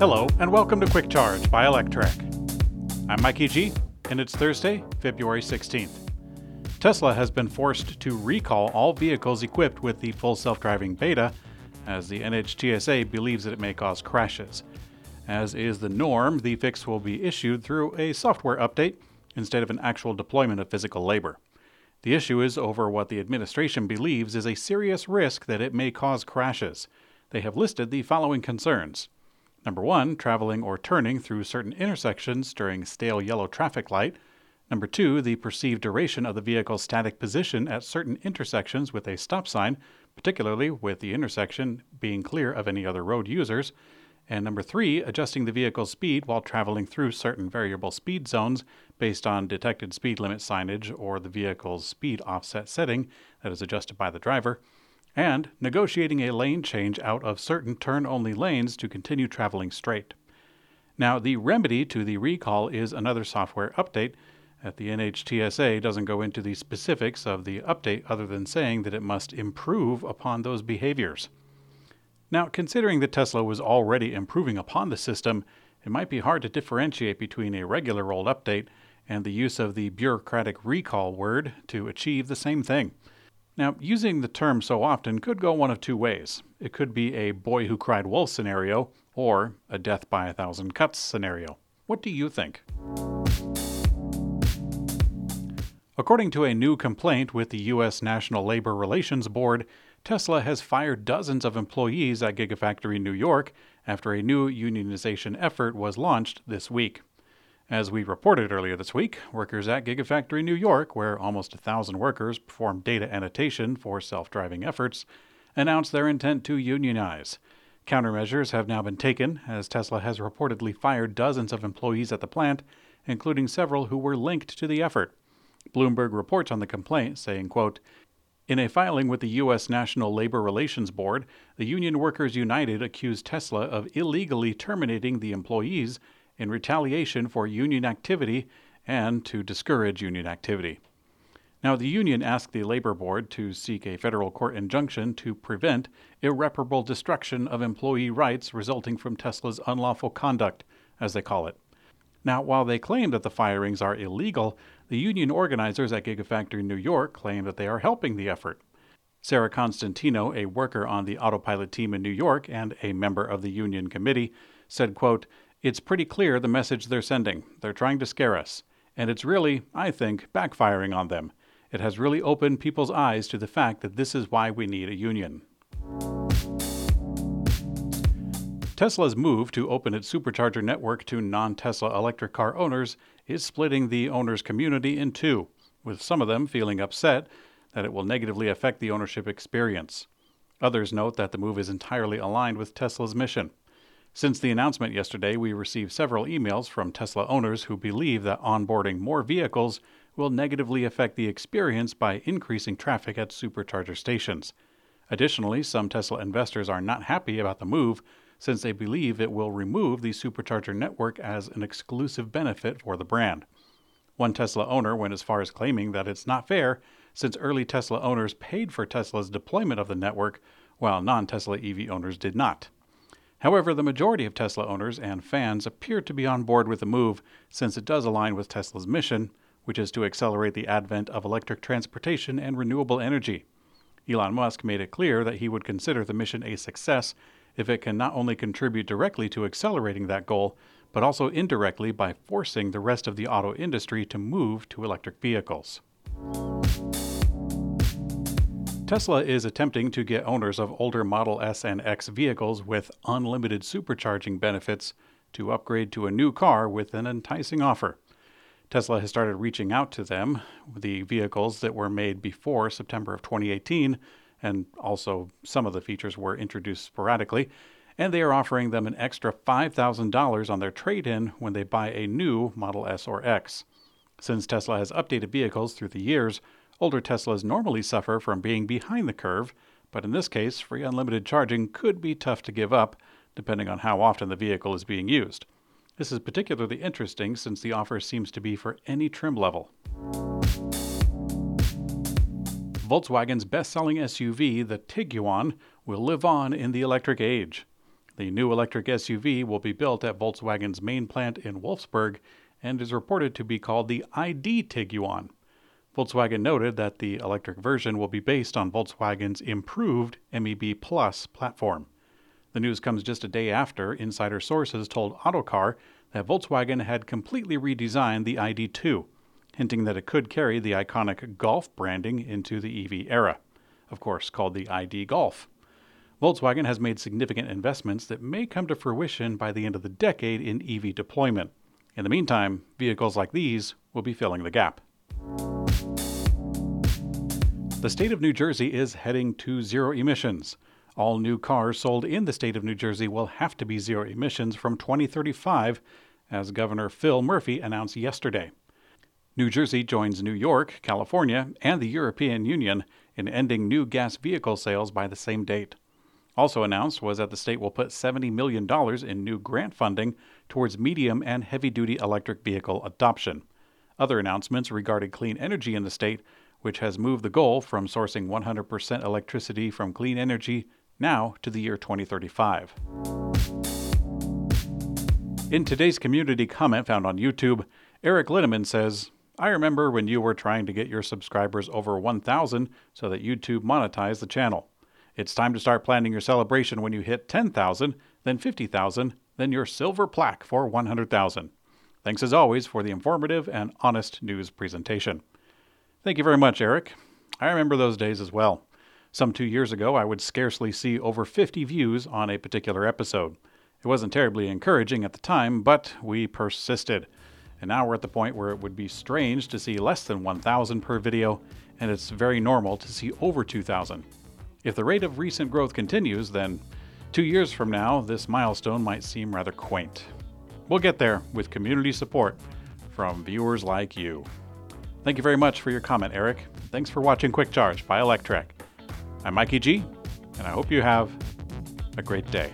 Hello, and welcome to Quick Charge by Electrek. I'm Mikey G, and it's Thursday, February 16th. Tesla has been forced to recall all vehicles equipped with the full self driving beta, as the NHTSA believes that it may cause crashes. As is the norm, the fix will be issued through a software update instead of an actual deployment of physical labor. The issue is over what the administration believes is a serious risk that it may cause crashes. They have listed the following concerns. Number one, traveling or turning through certain intersections during stale yellow traffic light. Number two, the perceived duration of the vehicle's static position at certain intersections with a stop sign, particularly with the intersection being clear of any other road users. And number three, adjusting the vehicle's speed while traveling through certain variable speed zones based on detected speed limit signage or the vehicle's speed offset setting that is adjusted by the driver. And negotiating a lane change out of certain turn only lanes to continue traveling straight. Now, the remedy to the recall is another software update. At the NHTSA doesn't go into the specifics of the update other than saying that it must improve upon those behaviors. Now, considering that Tesla was already improving upon the system, it might be hard to differentiate between a regular old update and the use of the bureaucratic recall word to achieve the same thing. Now, using the term so often could go one of two ways. It could be a boy who cried wolf scenario, or a death by a thousand cuts scenario. What do you think? According to a new complaint with the U.S. National Labor Relations Board, Tesla has fired dozens of employees at Gigafactory New York after a new unionization effort was launched this week. As we reported earlier this week, workers at Gigafactory New York, where almost a thousand workers perform data annotation for self driving efforts, announced their intent to unionize. Countermeasures have now been taken, as Tesla has reportedly fired dozens of employees at the plant, including several who were linked to the effort. Bloomberg reports on the complaint, saying, quote, in a filing with the U.S. National Labor Relations Board, the Union Workers United accused Tesla of illegally terminating the employees in retaliation for union activity and to discourage union activity. Now, the union asked the Labor Board to seek a federal court injunction to prevent irreparable destruction of employee rights resulting from Tesla's unlawful conduct, as they call it. Now, while they claim that the firings are illegal, the union organizers at Gigafactory New York claim that they are helping the effort. Sarah Constantino, a worker on the autopilot team in New York and a member of the union committee, said, quote, It's pretty clear the message they're sending. They're trying to scare us. And it's really, I think, backfiring on them. It has really opened people's eyes to the fact that this is why we need a union. Tesla's move to open its supercharger network to non Tesla electric car owners is splitting the owners' community in two, with some of them feeling upset that it will negatively affect the ownership experience. Others note that the move is entirely aligned with Tesla's mission. Since the announcement yesterday, we received several emails from Tesla owners who believe that onboarding more vehicles will negatively affect the experience by increasing traffic at supercharger stations. Additionally, some Tesla investors are not happy about the move since they believe it will remove the supercharger network as an exclusive benefit for the brand. One Tesla owner went as far as claiming that it's not fair since early Tesla owners paid for Tesla's deployment of the network while non Tesla EV owners did not. However, the majority of Tesla owners and fans appear to be on board with the move since it does align with Tesla's mission, which is to accelerate the advent of electric transportation and renewable energy. Elon Musk made it clear that he would consider the mission a success if it can not only contribute directly to accelerating that goal, but also indirectly by forcing the rest of the auto industry to move to electric vehicles. Tesla is attempting to get owners of older Model S and X vehicles with unlimited supercharging benefits to upgrade to a new car with an enticing offer. Tesla has started reaching out to them, the vehicles that were made before September of 2018, and also some of the features were introduced sporadically. And they are offering them an extra $5,000 on their trade in when they buy a new Model S or X. Since Tesla has updated vehicles through the years, older Teslas normally suffer from being behind the curve, but in this case, free unlimited charging could be tough to give up, depending on how often the vehicle is being used. This is particularly interesting since the offer seems to be for any trim level. Volkswagen's best selling SUV, the Tiguan, will live on in the electric age. The new electric SUV will be built at Volkswagen's main plant in Wolfsburg and is reported to be called the ID Tiguan. Volkswagen noted that the electric version will be based on Volkswagen's improved MEB Plus platform. The news comes just a day after insider sources told Autocar that Volkswagen had completely redesigned the ID2, hinting that it could carry the iconic Golf branding into the EV era, of course, called the ID Golf. Volkswagen has made significant investments that may come to fruition by the end of the decade in EV deployment. In the meantime, vehicles like these will be filling the gap. The state of New Jersey is heading to zero emissions. All new cars sold in the state of New Jersey will have to be zero emissions from 2035, as Governor Phil Murphy announced yesterday. New Jersey joins New York, California, and the European Union in ending new gas vehicle sales by the same date. Also announced was that the state will put $70 million in new grant funding towards medium and heavy duty electric vehicle adoption. Other announcements regarding clean energy in the state, which has moved the goal from sourcing 100% electricity from clean energy now to the year 2035. In today's community comment found on YouTube, Eric Linneman says, I remember when you were trying to get your subscribers over 1,000 so that YouTube monetized the channel. It's time to start planning your celebration when you hit 10,000, then 50,000, then your silver plaque for 100,000. Thanks as always for the informative and honest news presentation. Thank you very much, Eric. I remember those days as well. Some two years ago, I would scarcely see over 50 views on a particular episode. It wasn't terribly encouraging at the time, but we persisted. And now we're at the point where it would be strange to see less than 1,000 per video, and it's very normal to see over 2,000. If the rate of recent growth continues, then two years from now, this milestone might seem rather quaint. We'll get there with community support from viewers like you. Thank you very much for your comment, Eric. Thanks for watching Quick Charge by Electrek. I'm Mikey G, and I hope you have a great day.